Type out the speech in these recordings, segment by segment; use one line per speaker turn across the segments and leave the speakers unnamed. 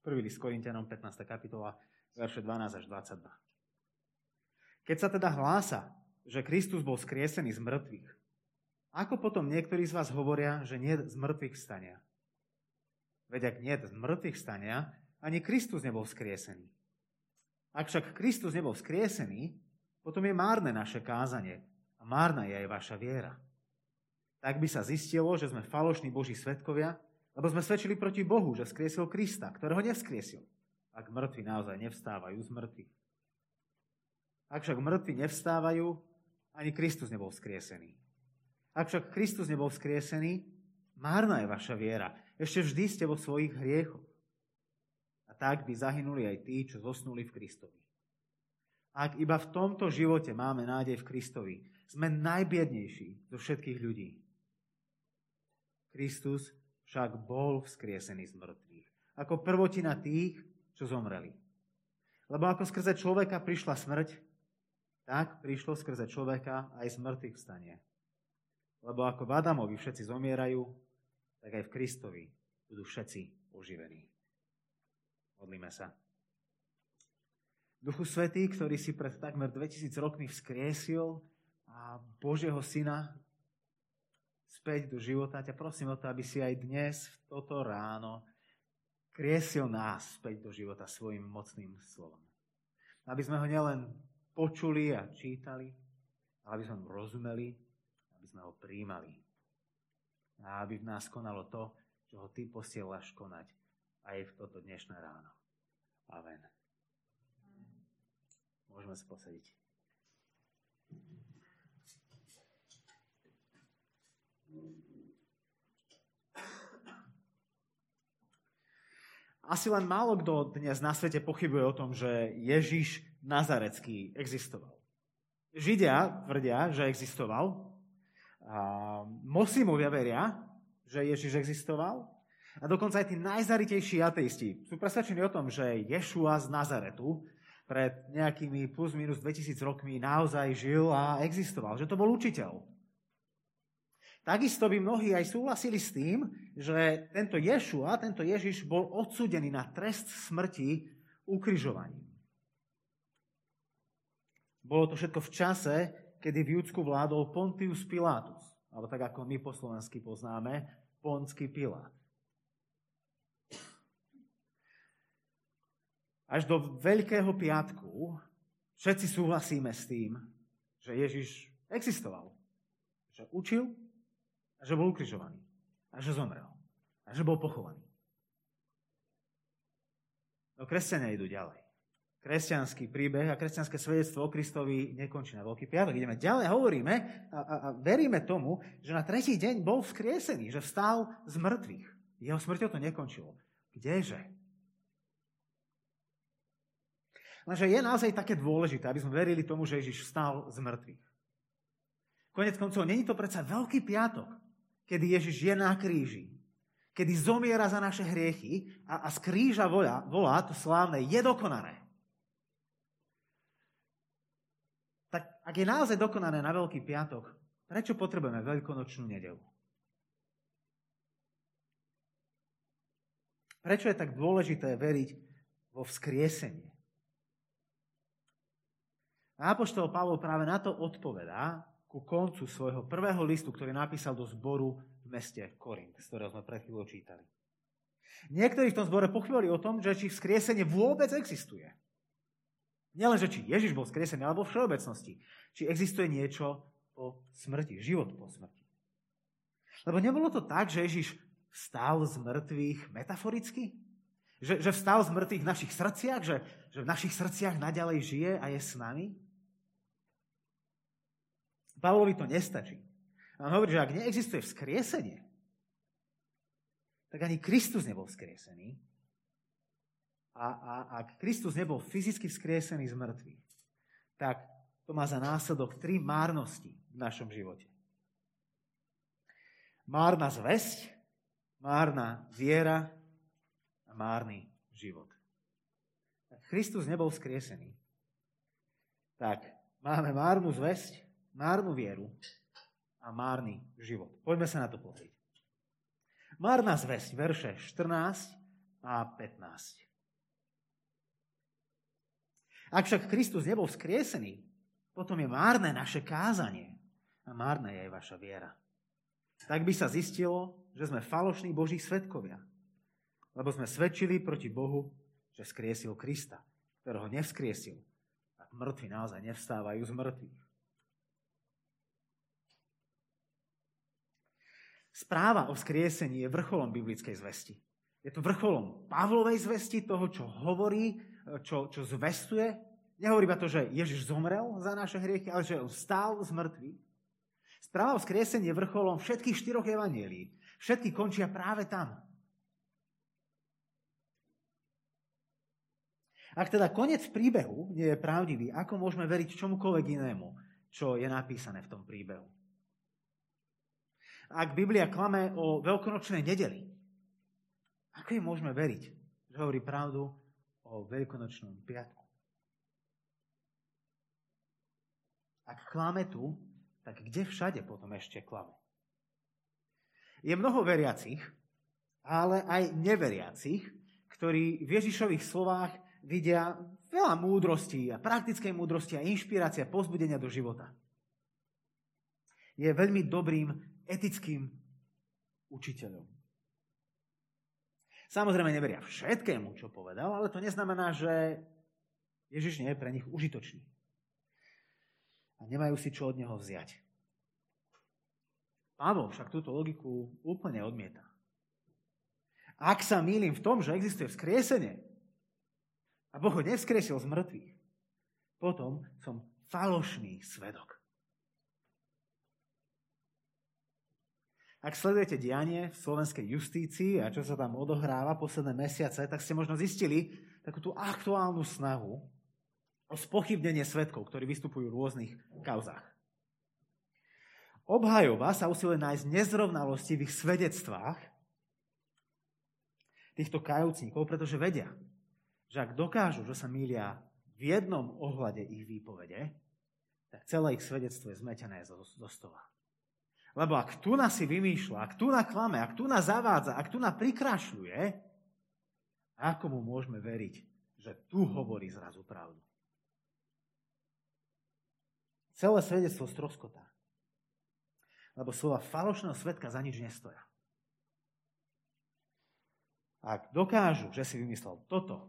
Prvý list Korintianom, 15. kapitola, verše 12 až 22. Keď sa teda hlása, že Kristus bol skriesený z mŕtvych, ako potom niektorí z vás hovoria, že nie z mŕtvych stania? Veď ak nie z mŕtvych stania, ani Kristus nebol skriesený. Ak však Kristus nebol skriesený, potom je márne naše kázanie a márna je aj vaša viera. Tak by sa zistilo, že sme falošní Boží svetkovia, lebo sme svedčili proti Bohu, že skriesil Krista, ktorého nevskriesil, ak mŕtvi naozaj nevstávajú z mŕtvych. Ak však mŕtvi nevstávajú, ani Kristus nebol skriesený. Ak však Kristus nebol skriesený, márna je vaša viera. Ešte vždy ste vo svojich hriechoch. A tak by zahynuli aj tí, čo zosnuli v Kristovi. Ak iba v tomto živote máme nádej v Kristovi, sme najbiednejší zo všetkých ľudí. Kristus však bol vzkriesený z mŕtvych, ako prvotina tých, čo zomreli. Lebo ako skrze človeka prišla smrť, tak prišlo skrze človeka aj z mŕtvych vstanie. Lebo ako v Adamovi všetci zomierajú, tak aj v Kristovi budú všetci oživení. Modlíme sa. Duchu Svetý, ktorý si pred takmer 2000 rokmi vzkriesil a Božieho Syna späť do života. Ťa prosím o to, aby si aj dnes, v toto ráno, kriesil nás späť do života svojim mocným slovom. Aby sme ho nielen počuli a čítali, ale aby sme ho rozumeli, aby sme ho príjmali. A aby v nás konalo to, čo ho ty posielaš konať aj v toto dnešné ráno. Amen. Môžeme sa posadiť. Asi len málo kto dnes na svete pochybuje o tom, že Ježiš Nazarecký existoval. Židia tvrdia, že existoval. A moslimovia veria, že Ježiš existoval. A dokonca aj tí najzaritejší ateisti sú presvedčení o tom, že Ješua z Nazaretu pred nejakými plus minus 2000 rokmi naozaj žil a existoval, že to bol učiteľ. Takisto by mnohí aj súhlasili s tým, že tento Ješua, tento Ježiš bol odsúdený na trest smrti ukrižovaním. Bolo to všetko v čase, kedy v Júdsku vládol Pontius Pilatus, alebo tak ako my po slovensky poznáme, Ponský Pilát. až do Veľkého piatku všetci súhlasíme s tým, že Ježiš existoval. Že učil a že bol ukrižovaný. A že zomrel. A že bol pochovaný. No kresťania idú ďalej. Kresťanský príbeh a kresťanské svedectvo o Kristovi nekončí na Veľký piatok. Ideme ďalej, hovoríme a, a, a veríme tomu, že na tretí deň bol vzkriesený, že vstal z mŕtvych. Jeho smrťou to nekončilo. Kdeže? Lenže je naozaj také dôležité, aby sme verili tomu, že Ježiš vstal z mŕtvych. Konec koncov, není to predsa veľký piatok, kedy Ježiš je na kríži, kedy zomiera za naše hriechy a, a z kríža volá, volá to slávne, je dokonané. Tak ak je naozaj dokonané na Veľký piatok, prečo potrebujeme veľkonočnú nedelu? Prečo je tak dôležité veriť vo vzkriesenie? A Apoštol Pavol práve na to odpovedá ku koncu svojho prvého listu, ktorý napísal do zboru v meste Korint, z ktorého sme pred chvíľou čítali. Niektorí v tom zbore pochybovali o tom, že či vzkriesenie vôbec existuje. Nielen, že či Ježiš bol vzkriesený, alebo v všeobecnosti. Či existuje niečo po smrti, život po smrti. Lebo nebolo to tak, že Ježiš vstal z mŕtvych metaforicky? Že, že vstal z mŕtvych v našich srdciach? Že, že v našich srdciach naďalej žije a je s nami? Pavlovi to nestačí. A on hovorí, že ak neexistuje vzkriesenie, tak ani Kristus nebol vzkriesený. A, a ak Kristus nebol fyzicky vzkriesený z mŕtvych, tak to má za následok tri márnosti v našom živote. Márna zväzť, márna viera a márny život. Ak Kristus nebol vzkriesený, tak máme márnu zväzť, márnu vieru a márny život. Poďme sa na to pozrieť. Márna zväzť, verše 14 a 15. Ak však Kristus nebol vzkriesený, potom je márne naše kázanie a márna je aj vaša viera. Tak by sa zistilo, že sme falošní Boží svetkovia, lebo sme svedčili proti Bohu, že skriesil Krista, ktorého nevskriesil, ak mŕtvi naozaj nevstávajú z mŕtvych. Správa o skriesení je vrcholom biblickej zvesti. Je to vrcholom Pavlovej zvesti, toho, čo hovorí, čo, čo zvestuje. Nehovorí iba to, že Ježiš zomrel za naše hriechy, ale že on stál z mŕtvych. Správa o skriesení je vrcholom všetkých štyroch evanielí. Všetky končia práve tam. Ak teda koniec príbehu nie je pravdivý, ako môžeme veriť čomukoľvek inému, čo je napísané v tom príbehu? Ak Biblia klame o veľkonočnej nedeli, ako jej môžeme veriť, že hovorí pravdu o veľkonočnom piatku? Ak klame tu, tak kde všade potom ešte klame? Je mnoho veriacich, ale aj neveriacich, ktorí v Ježišových slovách vidia veľa múdrosti a praktickej múdrosti a inšpirácia, pozbudenia do života. Je veľmi dobrým etickým učiteľom. Samozrejme neveria všetkému, čo povedal, ale to neznamená, že Ježiš nie je pre nich užitočný. A nemajú si čo od neho vziať. Pavol však túto logiku úplne odmieta. Ak sa mýlim v tom, že existuje vzkriesenie a Boh ho nevzkriesil z mŕtvych, potom som falošný svedok. Ak sledujete dianie v slovenskej justícii a čo sa tam odohráva posledné mesiace, tak ste možno zistili takú tú aktuálnu snahu o spochybnenie svetkov, ktorí vystupujú v rôznych kauzách. Obhajoba sa usiluje nájsť nezrovnalosti v ich svedectvách týchto kajúcnikov, pretože vedia, že ak dokážu, že sa mília v jednom ohľade ich výpovede, tak celé ich svedectvo je zmetené zo, zo stola. Lebo ak tu nás si vymýšľa, ak tu na klame, ak tu nás zavádza, ak tu nás prikrašľuje, ako mu môžeme veriť, že tu hovorí zrazu pravdu? Celé svedectvo stroskotá. Lebo slova falošného svetka za nič nestoja. Ak dokážu, že si vymyslel toto,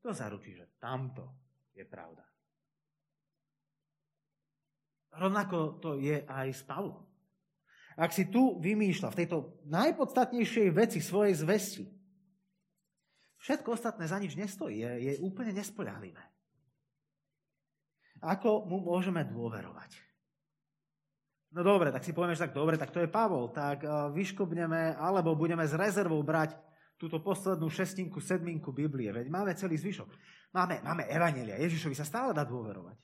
to zaručí, že tamto je pravda. Rovnako to je aj s Pavlom ak si tu vymýšľa v tejto najpodstatnejšej veci svojej zvesti, všetko ostatné za nič nestojí, je, je úplne nespoľahlivé. Ako mu môžeme dôverovať? No dobre, tak si povieme, že tak dobre, tak to je Pavol, tak eh, vyškobneme, alebo budeme s rezervou brať túto poslednú šestinku, sedminku Biblie, veď máme celý zvyšok. Máme, máme Evanelia, Ježišovi sa stále dá dôverovať.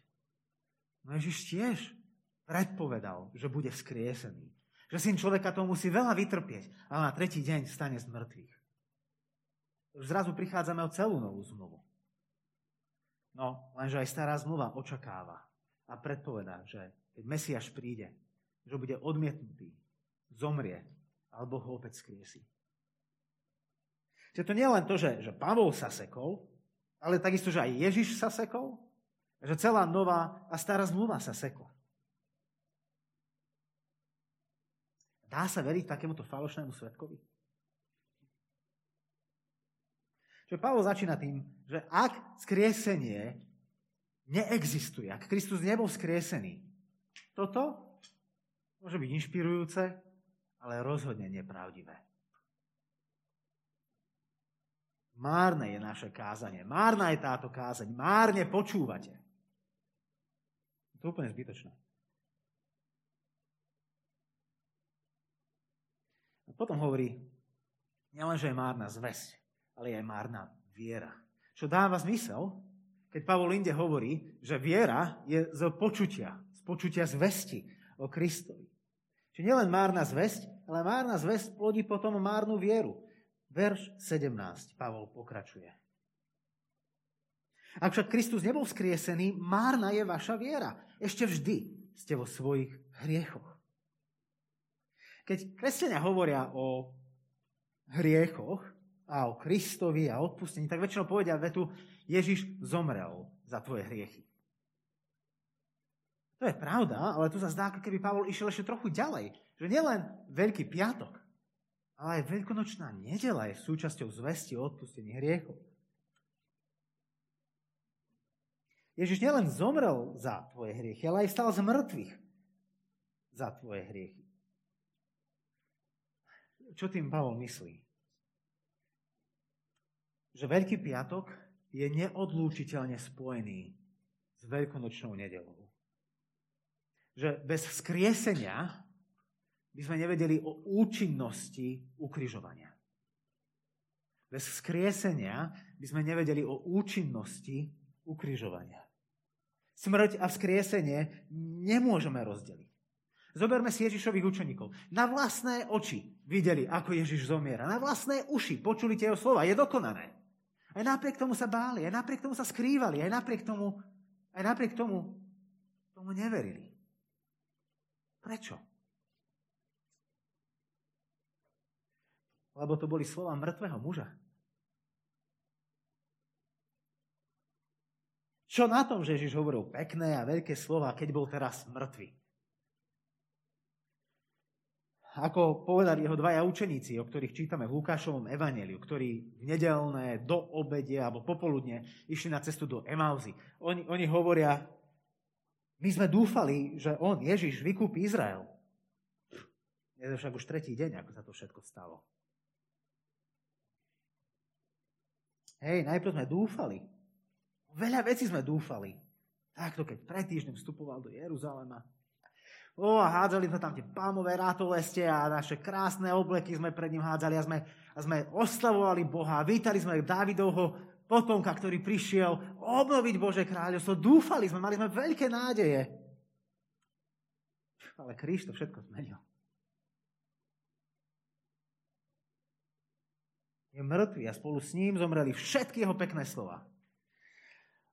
No Ježiš tiež predpovedal, že bude vzkriesený. Že syn človeka to musí veľa vytrpieť, ale na tretí deň stane z mŕtvych. Zrazu prichádzame o celú novú zmluvu. No, lenže aj stará zmluva očakáva a predpovedá, že keď Mesiaš príde, že bude odmietnutý, zomrie, alebo ho opäť skriesi. Čiže to nie je len to, že, že Pavol sa sekol, ale takisto, že aj Ježiš sa sekol, že celá nová a stará zmluva sa sekla. Dá sa veriť takémuto falošnému svetkovi? Čo Pavol začína tým, že ak skriesenie neexistuje, ak Kristus nebol skriesený, toto môže byť inšpirujúce, ale rozhodne nepravdivé. Márne je naše kázanie, márna je táto kázaň, márne počúvate. Je to úplne zbytočné. Potom hovorí, nielen, že je márna zväzť, ale je aj márna viera. Čo dáva zmysel, keď Pavol inde hovorí, že viera je z počutia, z počutia zvesti o Kristovi. Čiže nielen márna zväzť, ale márna zväzť plodí potom márnu vieru. Verš 17, Pavol pokračuje. Ak však Kristus nebol skriesený, márna je vaša viera. Ešte vždy ste vo svojich hriechoch. Keď kresťania hovoria o hriechoch, a o Kristovi a odpustení, tak väčšinou povedia vetu, Ježiš zomrel za tvoje hriechy. To je pravda, ale tu sa zdá, keby Pavol išiel ešte trochu ďalej. Že nielen Veľký piatok, ale aj Veľkonočná nedela je súčasťou zvesti o odpustení hriechov. Ježiš nielen zomrel za tvoje hriechy, ale aj stal z mŕtvych za tvoje hriechy. Čo tým Pavol myslí? Že Veľký piatok je neodlúčiteľne spojený s Veľkonočnou nedelou. Že bez skriesenia by sme nevedeli o účinnosti ukrižovania. Bez skriesenia by sme nevedeli o účinnosti ukrižovania. Smrť a vzkriesenie nemôžeme rozdeliť. Zoberme si Ježišových učeníkov. Na vlastné oči videli, ako Ježiš zomiera. Na vlastné uši počuli tie jeho slova. Je dokonané. Aj napriek tomu sa báli, aj napriek tomu sa skrývali, aj napriek tomu, aj napriek tomu, tomu neverili. Prečo? Lebo to boli slova mŕtvého muža. Čo na tom, že Ježiš hovoril pekné a veľké slova, keď bol teraz mŕtvy? Ako povedali jeho dvaja učeníci, o ktorých čítame v Lukášovom evaneliu, ktorí v nedelné do obede alebo popoludne išli na cestu do Emauzy. Oni, oni hovoria, my sme dúfali, že on, Ježiš, vykúpi Izrael. Je to však už tretí deň, ako sa to všetko stalo. Hej, najprv sme dúfali. Veľa vecí sme dúfali. Takto, keď pred týždňom vstupoval do Jeruzalema. O, a hádzali sme tam tie palmové rátoleste a naše krásne obleky sme pred ním hádzali a sme, a sme oslavovali Boha. Vítali sme Dávidovho potomka, ktorý prišiel obnoviť Bože kráľovstvo. Dúfali sme, mali sme veľké nádeje. Ale Kristo všetko zmenil. je mŕtvý a spolu s ním zomreli všetky jeho pekné slova.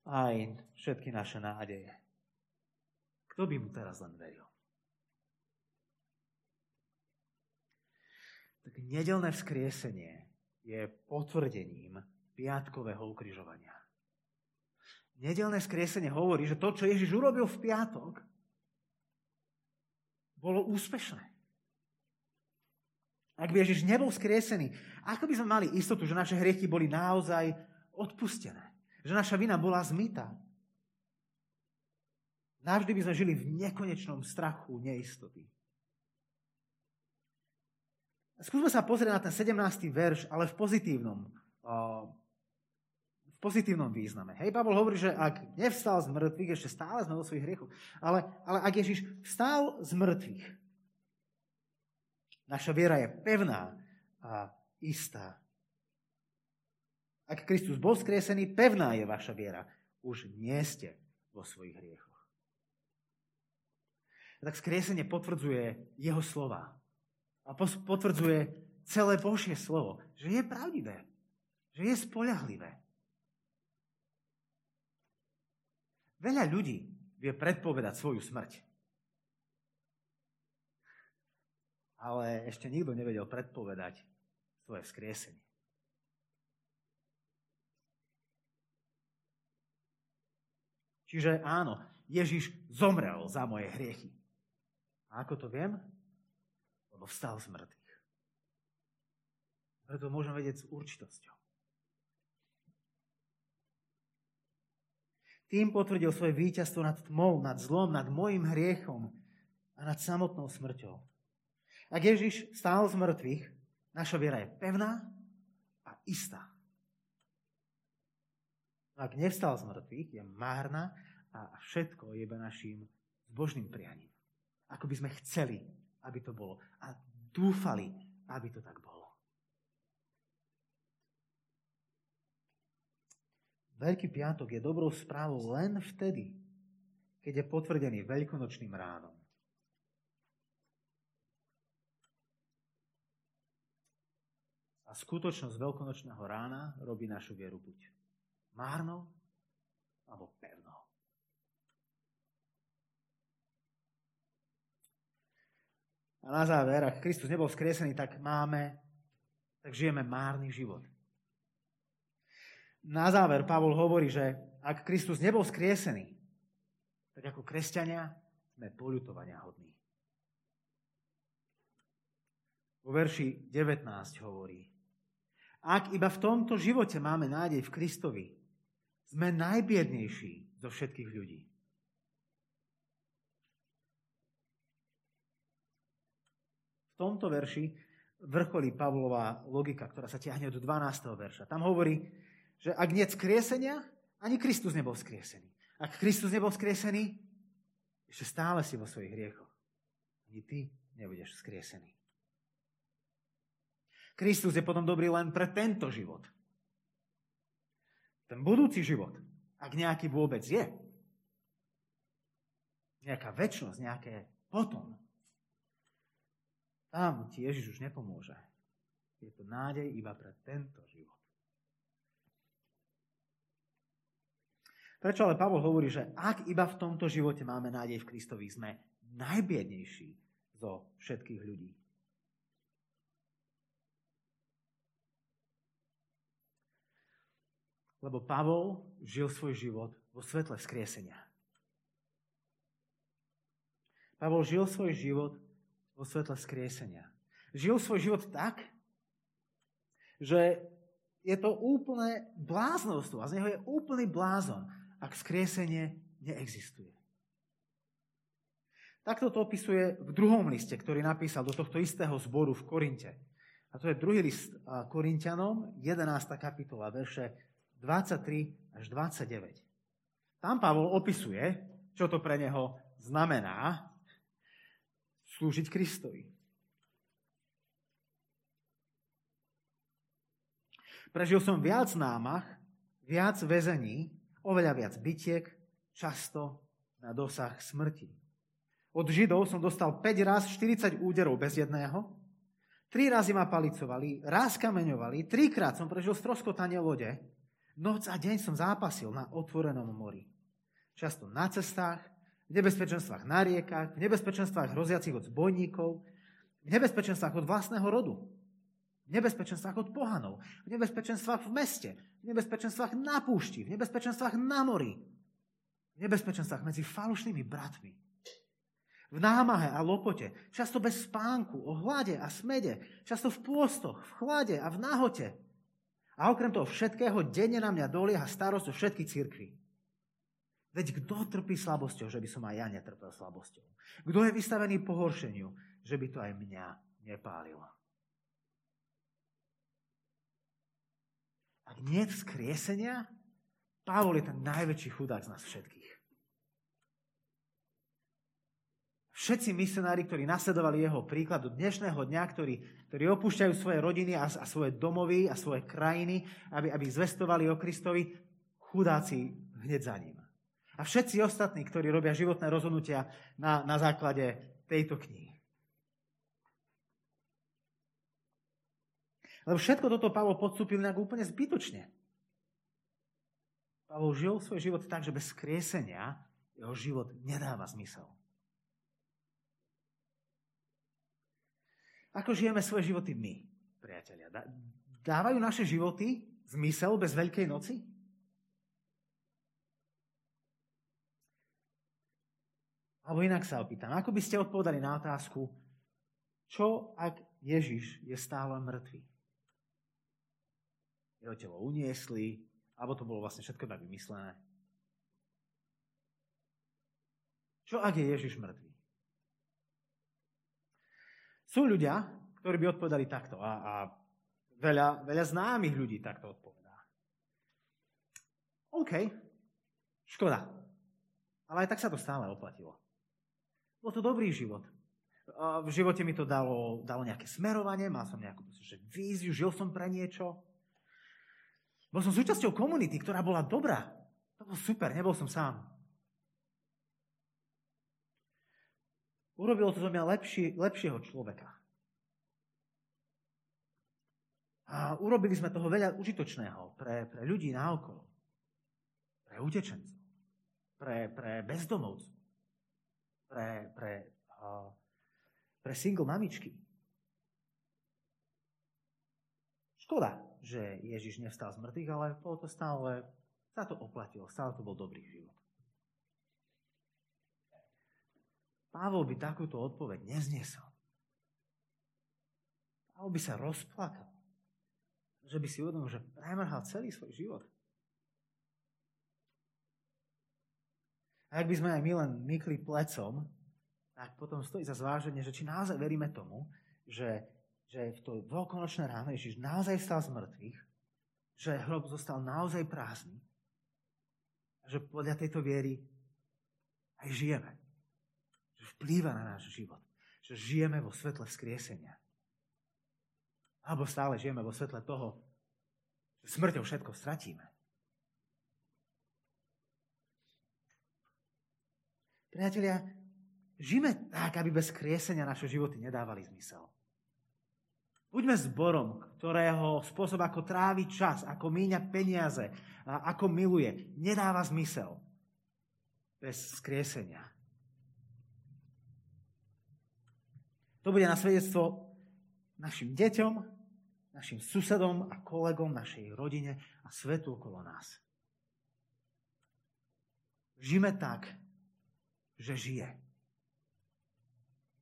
Aj všetky naše nádeje. Kto by mu teraz len veril? Tak nedelné vzkriesenie je potvrdením piatkového ukrižovania. Nedelné skriesenie hovorí, že to, čo Ježiš urobil v piatok, bolo úspešné. Ak by Ježiš nebol skriesený, ako by sme mali istotu, že naše hriechy boli naozaj odpustené? Že naša vina bola zmytá? Navždy by sme žili v nekonečnom strachu neistoty. Skúsme sa pozrieť na ten 17. verš, ale v pozitívnom, v pozitívnom význame. Hej, Pavol hovorí, že ak nevstal z mŕtvych, ešte stále sme vo svojich hriechoch, ale, ale ak Ježiš vstal z mŕtvych, Naša viera je pevná a istá. Ak Kristus bol skriesený, pevná je vaša viera. Už nie ste vo svojich hriechoch. Tak skriesenie potvrdzuje jeho slova. A potvrdzuje celé Božie slovo, že je pravdivé, že je spoľahlivé. Veľa ľudí vie predpovedať svoju smrť. ale ešte nikto nevedel predpovedať svoje vzkriesenie. Čiže áno, Ježiš zomrel za moje hriechy. A ako to viem? Lebo vstal z mŕtvych. Preto môžem vedieť s určitosťou. Tým potvrdil svoje víťazstvo nad tmou, nad zlom, nad mojim hriechom a nad samotnou smrťou. Ak Ježiš stál z mŕtvych, naša viera je pevná a istá. Ak nevstal z mŕtvych, je márna a všetko je iba našim zbožným prianím. Ako by sme chceli, aby to bolo. A dúfali, aby to tak bolo. Veľký piatok je dobrou správou len vtedy, keď je potvrdený veľkonočným ránom. A skutočnosť veľkonočného rána robí našu vieru buď márnou, alebo pevnou. A na záver, ak Kristus nebol vzkriesený, tak máme, tak žijeme márny život. Na záver Pavol hovorí, že ak Kristus nebol skriesený, tak ako kresťania sme poľutovania hodní. Vo verši 19 hovorí, ak iba v tomto živote máme nádej v Kristovi, sme najbiednejší zo všetkých ľudí. V tomto verši vrcholí Pavlová logika, ktorá sa ťahne od 12. verša. Tam hovorí, že ak nie skriesenia, ani Kristus nebol skriesený. Ak Kristus nebol skriesený, ešte stále si vo svojich hriechoch. Ani ty nebudeš skriesený. Kristus je potom dobrý len pre tento život. Ten budúci život, ak nejaký vôbec je, nejaká väčšnosť, nejaké potom, tam ti Ježiš už nepomôže. Je to nádej iba pre tento život. Prečo ale Pavol hovorí, že ak iba v tomto živote máme nádej v Kristovi, sme najbiednejší zo všetkých ľudí. Lebo Pavol žil svoj život vo svetle vzkriesenia. Pavol žil svoj život vo svetle vzkriesenia. Žil svoj život tak, že je to úplné bláznostvo a z neho je úplný blázon ak skriesenie neexistuje. Takto to opisuje v druhom liste, ktorý napísal do tohto istého zboru v Korinte. A to je druhý list Korintianom, 11. kapitola, verše 23 až 29. Tam Pavol opisuje, čo to pre neho znamená slúžiť Kristovi. Prežil som viac námach, viac väzení, Oveľa viac bytiek, často na dosah smrti. Od Židov som dostal 5 raz 40 úderov bez jedného, tri razy ma palicovali, raz kameňovali, trikrát som prežil stroskotanie lode, noc a deň som zápasil na otvorenom mori. Často na cestách, v nebezpečenstvách na riekach, v nebezpečenstvách hroziacich od zbojníkov, v nebezpečenstvách od vlastného rodu, v nebezpečenstvách od pohanov, v nebezpečenstvách v meste, v nebezpečenstvách na púšti, v nebezpečenstvách na mori, v nebezpečenstvách medzi falošnými bratmi, v námahe a lopote, často bez spánku, o hlade a smede, často v pôstoch, v chlade a v nahote. A okrem toho všetkého denne na mňa dolieha starosť o všetky církvy. Veď kto trpí slabosťou, že by som aj ja netrpel slabosťou? Kto je vystavený pohoršeniu, že by to aj mňa nepálilo? Ak nie vzkriesenia, Pavol je ten najväčší chudák z nás všetkých. Všetci misionári, ktorí nasledovali jeho príklad do dnešného dňa, ktorí, ktorí opúšťajú svoje rodiny a, a svoje domovy a svoje krajiny, aby, aby zvestovali o Kristovi, chudáci hneď za ním. A všetci ostatní, ktorí robia životné rozhodnutia na, na základe tejto knihy. Lebo všetko toto Pavol podstúpil nejak úplne zbytočne. Pavol žil svoj život tak, že bez skriesenia jeho život nedáva zmysel. Ako žijeme svoje životy my, priatelia? Dávajú naše životy zmysel bez Veľkej noci? Alebo inak sa opýtam, ako by ste odpovedali na otázku, čo ak Ježiš je stále mŕtvý? jeho telo uniesli, alebo to bolo vlastne všetko tak vymyslené. Čo ak je Ježiš mŕtvý? Sú ľudia, ktorí by odpovedali takto a, a veľa, veľa známych ľudí takto odpovedá. OK, škoda. Ale aj tak sa to stále oplatilo. Bol to dobrý život. V živote mi to dalo, dalo nejaké smerovanie, mal som nejakú že víziu, žil som pre niečo. Bol som súčasťou komunity, ktorá bola dobrá. To bolo super, nebol som sám. Urobilo to zo mňa lepší, lepšieho človeka. A urobili sme toho veľa užitočného pre, pre ľudí naokolo. Pre utečencov. Pre, pre bezdomovcov. Pre, pre, pre single mamičky. Škoda. že Ježiš nevstal z mŕtvych, ale bolo to stále, sa to oplatilo, stále to bol dobrý život. Pavol by takúto odpoveď nezniesol. Pavol by sa rozplakal, že by si uvedomil, že premrhal celý svoj život. A ak by sme aj my len mykli plecom, tak potom stojí za zváženie, že či naozaj veríme tomu, že že v to veľkonočné ráno Ježiš naozaj stal z mŕtvych, že hrob zostal naozaj prázdny a že podľa tejto viery aj žijeme. Že vplýva na náš život. Že žijeme vo svetle vzkriesenia. Alebo stále žijeme vo svetle toho, že smrťou všetko stratíme. Priatelia, žijeme tak, aby bez kriesenia naše životy nedávali zmysel. Buďme zborom, ktorého spôsob, ako trávi čas, ako míňa peniaze, ako miluje, nedáva zmysel bez skriesenia. To bude na svedectvo našim deťom, našim susedom a kolegom, našej rodine a svetu okolo nás. Žijeme tak, že žije.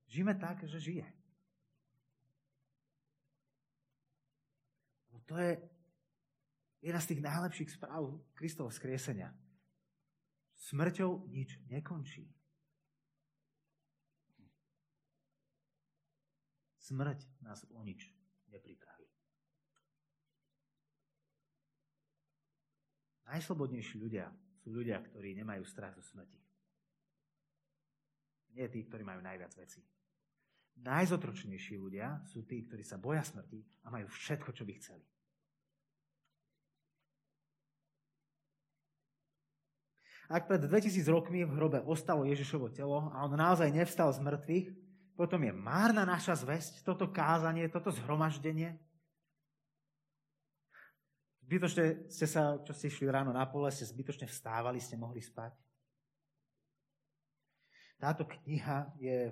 Žijeme tak, že žije. To je jedna z tých najlepších správ Kristovho skriesenia. Smrťou nič nekončí. Smrť nás o nič nepripraví. Najslobodnejší ľudia sú ľudia, ktorí nemajú strach zo smrti. Nie tí, ktorí majú najviac vecí. Najzotročnejší ľudia sú tí, ktorí sa boja smrti a majú všetko, čo by chceli. Ak pred 2000 rokmi v hrobe ostalo Ježišovo telo a on naozaj nevstal z mŕtvych, potom je márna naša zväzť, toto kázanie, toto zhromaždenie. Zbytočne ste sa, čo ste išli ráno na pole, ste zbytočne vstávali, ste mohli spať. Táto kniha je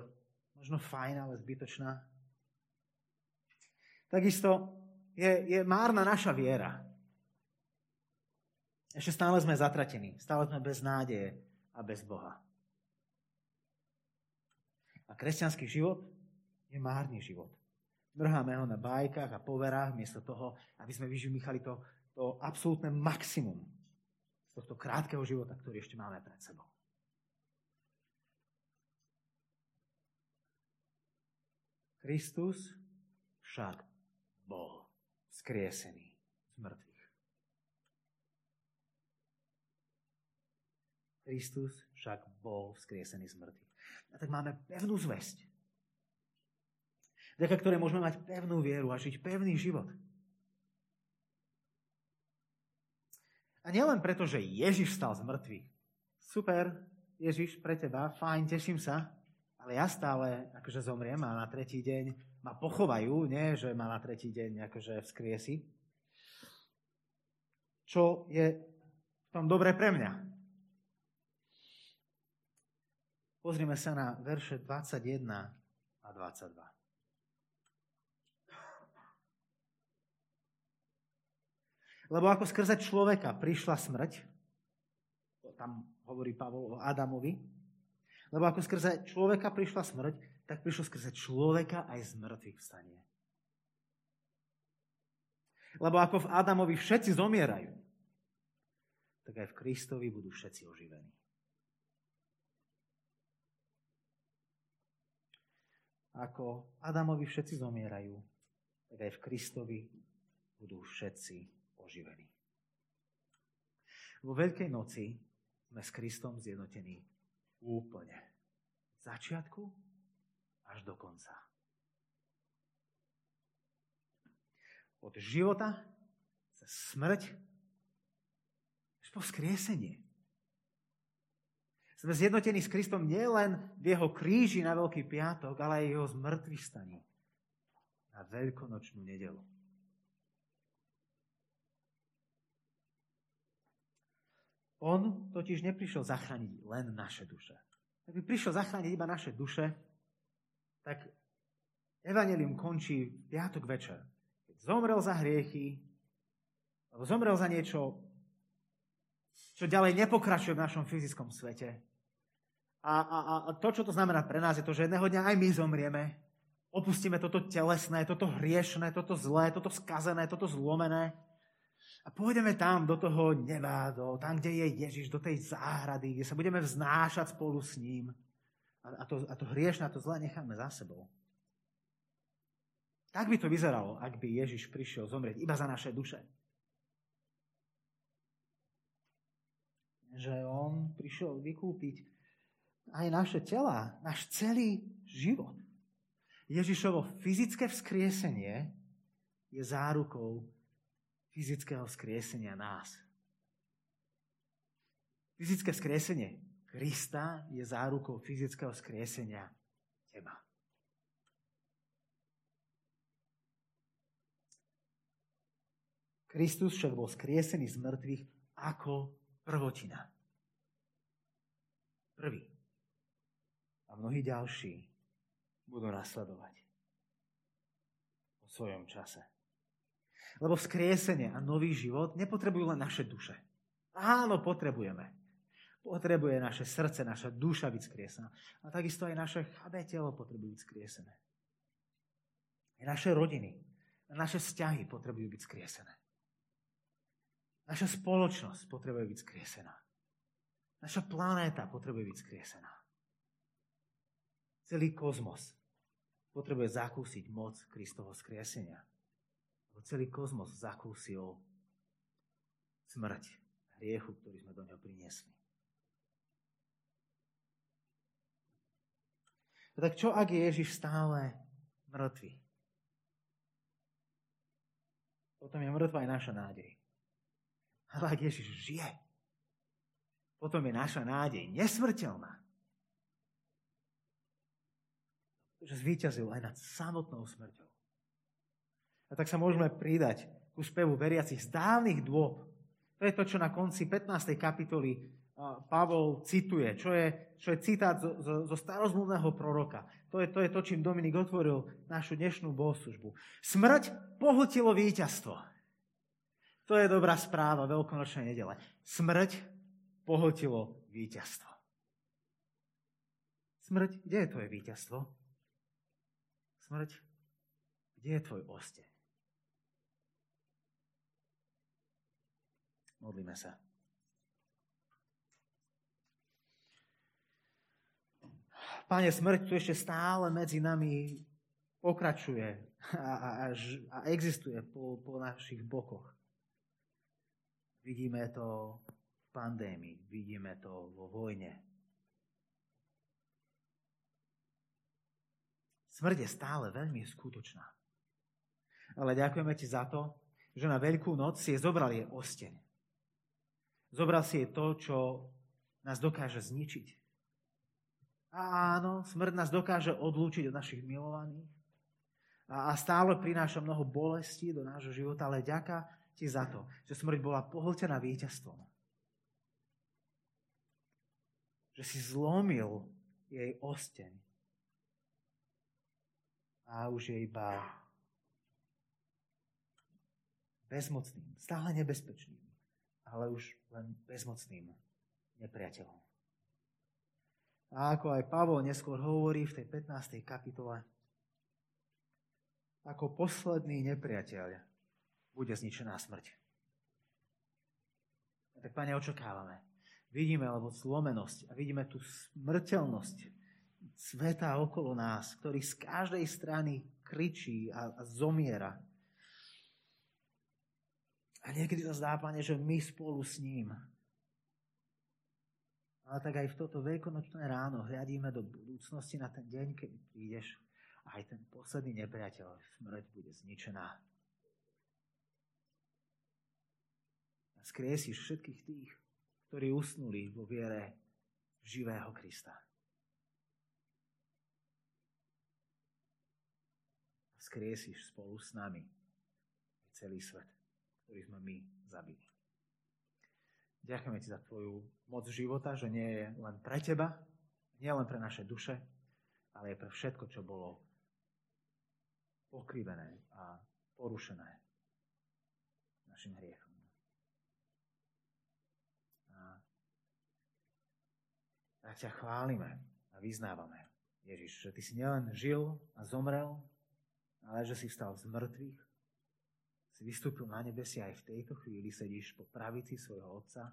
možno fajn, ale zbytočná. Takisto je, je márna naša viera. Ešte stále sme zatratení, stále sme bez nádeje a bez Boha. A kresťanský život je márny život. Mrháme ho na bajkách a poverách, miesto toho, aby sme vyžumýchali to, to absolútne maximum z tohto krátkeho života, ktorý ešte máme pred sebou. Kristus však bol skriesený z mŕtvych. Kristus však bol vzkriesený z mŕtvych. A tak máme pevnú zväzť, vďaka ktorej môžeme mať pevnú vieru a žiť pevný život. A nielen preto, že Ježiš stal z mŕtvych. Super, Ježiš, pre teba, fajn, teším sa, ale ja stále akože zomriem a na tretí deň ma pochovajú, nie, že ma na tretí deň akože vzkriesi. Čo je v tom dobré pre mňa? Pozrime sa na verše 21 a 22. Lebo ako skrze človeka prišla smrť, tam hovorí Pavol o Adamovi, lebo ako skrze človeka prišla smrť, tak prišlo skrze človeka aj z mŕtvych vstanie. Lebo ako v Adamovi všetci zomierajú, tak aj v Kristovi budú všetci oživení. Ako Adamovi všetci zomierajú, tak aj v Kristovi budú všetci oživení. Vo Veľkej noci sme s Kristom zjednotení úplne. Z začiatku až do konca. Od života cez smrť až po vzkriesenie. Sme zjednotení s Kristom nielen v jeho kríži na Veľký piatok, ale aj jeho zmrtvých staní na veľkonočnú nedelu. On totiž neprišiel zachrániť len naše duše. Ak by prišiel zachrániť iba naše duše, tak Evangelium končí v piatok večer. Keď zomrel za hriechy, Lebo zomrel za niečo, čo ďalej nepokračuje v našom fyzickom svete. A, a, a to, čo to znamená pre nás, je to, že jedného dňa aj my zomrieme. Opustíme toto telesné, toto hriešné, toto zlé, toto skazené, toto zlomené. A pôjdeme tam, do toho neba, do, tam, kde je Ježiš, do tej záhrady, kde sa budeme vznášať spolu s ním. A, a, to, a to hriešne a to zlé necháme za sebou. Tak by to vyzeralo, ak by Ježiš prišiel zomrieť iba za naše duše. Že on prišiel vykúpiť aj naše tela, náš celý život. Ježišovo fyzické vzkriesenie je zárukou fyzického vzkriesenia nás. Fyzické vzkriesenie Krista je zárukou fyzického vzkriesenia teba. Kristus však bol skriesený z mŕtvych ako prvotina. Prvý a mnohí ďalší budú nasledovať po svojom čase. Lebo vzkriesenie a nový život nepotrebujú len naše duše. Áno, potrebujeme. Potrebuje naše srdce, naša duša byť skriesená. A takisto aj naše chabé telo potrebujú byť skriesené. Naše rodiny, naše vzťahy potrebujú byť skriesené. Naša spoločnosť potrebuje byť skriesená. Naša planéta potrebuje byť skriesená. Celý kozmos potrebuje zakúsiť moc Kristovho skriesenia. Celý kozmos zakúsil smrť, hriechu, ktorý sme do neho priniesli. A tak čo, ak je Ježiš stále mŕtvy? Potom je mŕtva aj naša nádej. Ale ak Ježiš žije, potom je naša nádej nesmrteľná. že zvíťazil aj nad samotnou smrťou. A tak sa môžeme pridať ku spevu veriacich z dávnych dôb. To je to, čo na konci 15. kapitoly Pavol cituje, čo je, čo je citát zo, zo, starozmluvného proroka. To je, to je to, čím Dominik otvoril našu dnešnú bohoslužbu. Smrť pohltilo víťazstvo. To je dobrá správa veľkonočnej nedele. Smrť pohltilo víťazstvo. Smrť, kde je tvoje víťazstvo? Smrť, kde je tvoj osteň? Modlíme sa. Páne, smrť tu ešte stále medzi nami pokračuje a, a, a, a existuje po, po našich bokoch. Vidíme to v pandémii, vidíme to vo vojne, Smrť je stále veľmi skutočná. Ale ďakujeme ti za to, že na Veľkú noc si je zobral jej osteň. Zobral si jej to, čo nás dokáže zničiť. Áno, smrť nás dokáže odlúčiť od našich milovaných. A stále prináša mnoho bolesti do nášho života, ale ďaká ti za to, že smrť bola pohltená víťazstvom. Že si zlomil jej osteň a už je iba bezmocným, stále nebezpečným, ale už len bezmocným nepriateľom. A ako aj Pavol neskôr hovorí v tej 15. kapitole, ako posledný nepriateľ bude zničená smrť. A tak, Pane, očakávame. Vidíme, alebo zlomenosť a vidíme tú smrteľnosť sveta okolo nás, ktorý z každej strany kričí a, a zomiera. A niekedy sa zdá, Pane, že my spolu s ním. Ale tak aj v toto veľkonočné ráno hľadíme do budúcnosti na ten deň, keď prídeš a aj ten posledný nepriateľ, smrť bude zničená. A skriesiš všetkých tých, ktorí usnuli vo viere živého Krista. skriesiš spolu s nami celý svet, ktorých sme my zabili. Ďakujeme ti za tvoju moc života, že nie je len pre teba, nie len pre naše duše, ale aj pre všetko, čo bolo pokrivené a porušené našim hriechom. A tak ťa chválime a vyznávame, Ježiš, že ty si nielen žil a zomrel, ale že si vstal z mŕtvych si vystúpil na nebesia aj v tejto chvíli sedíš po pravici svojho Otca,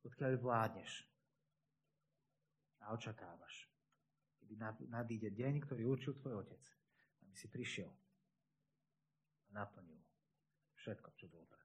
odkiaľ vládneš a očakávaš, kedy nadíde deň, ktorý určil tvoj Otec, aby si prišiel a naplnil všetko, čo bolo. Amen.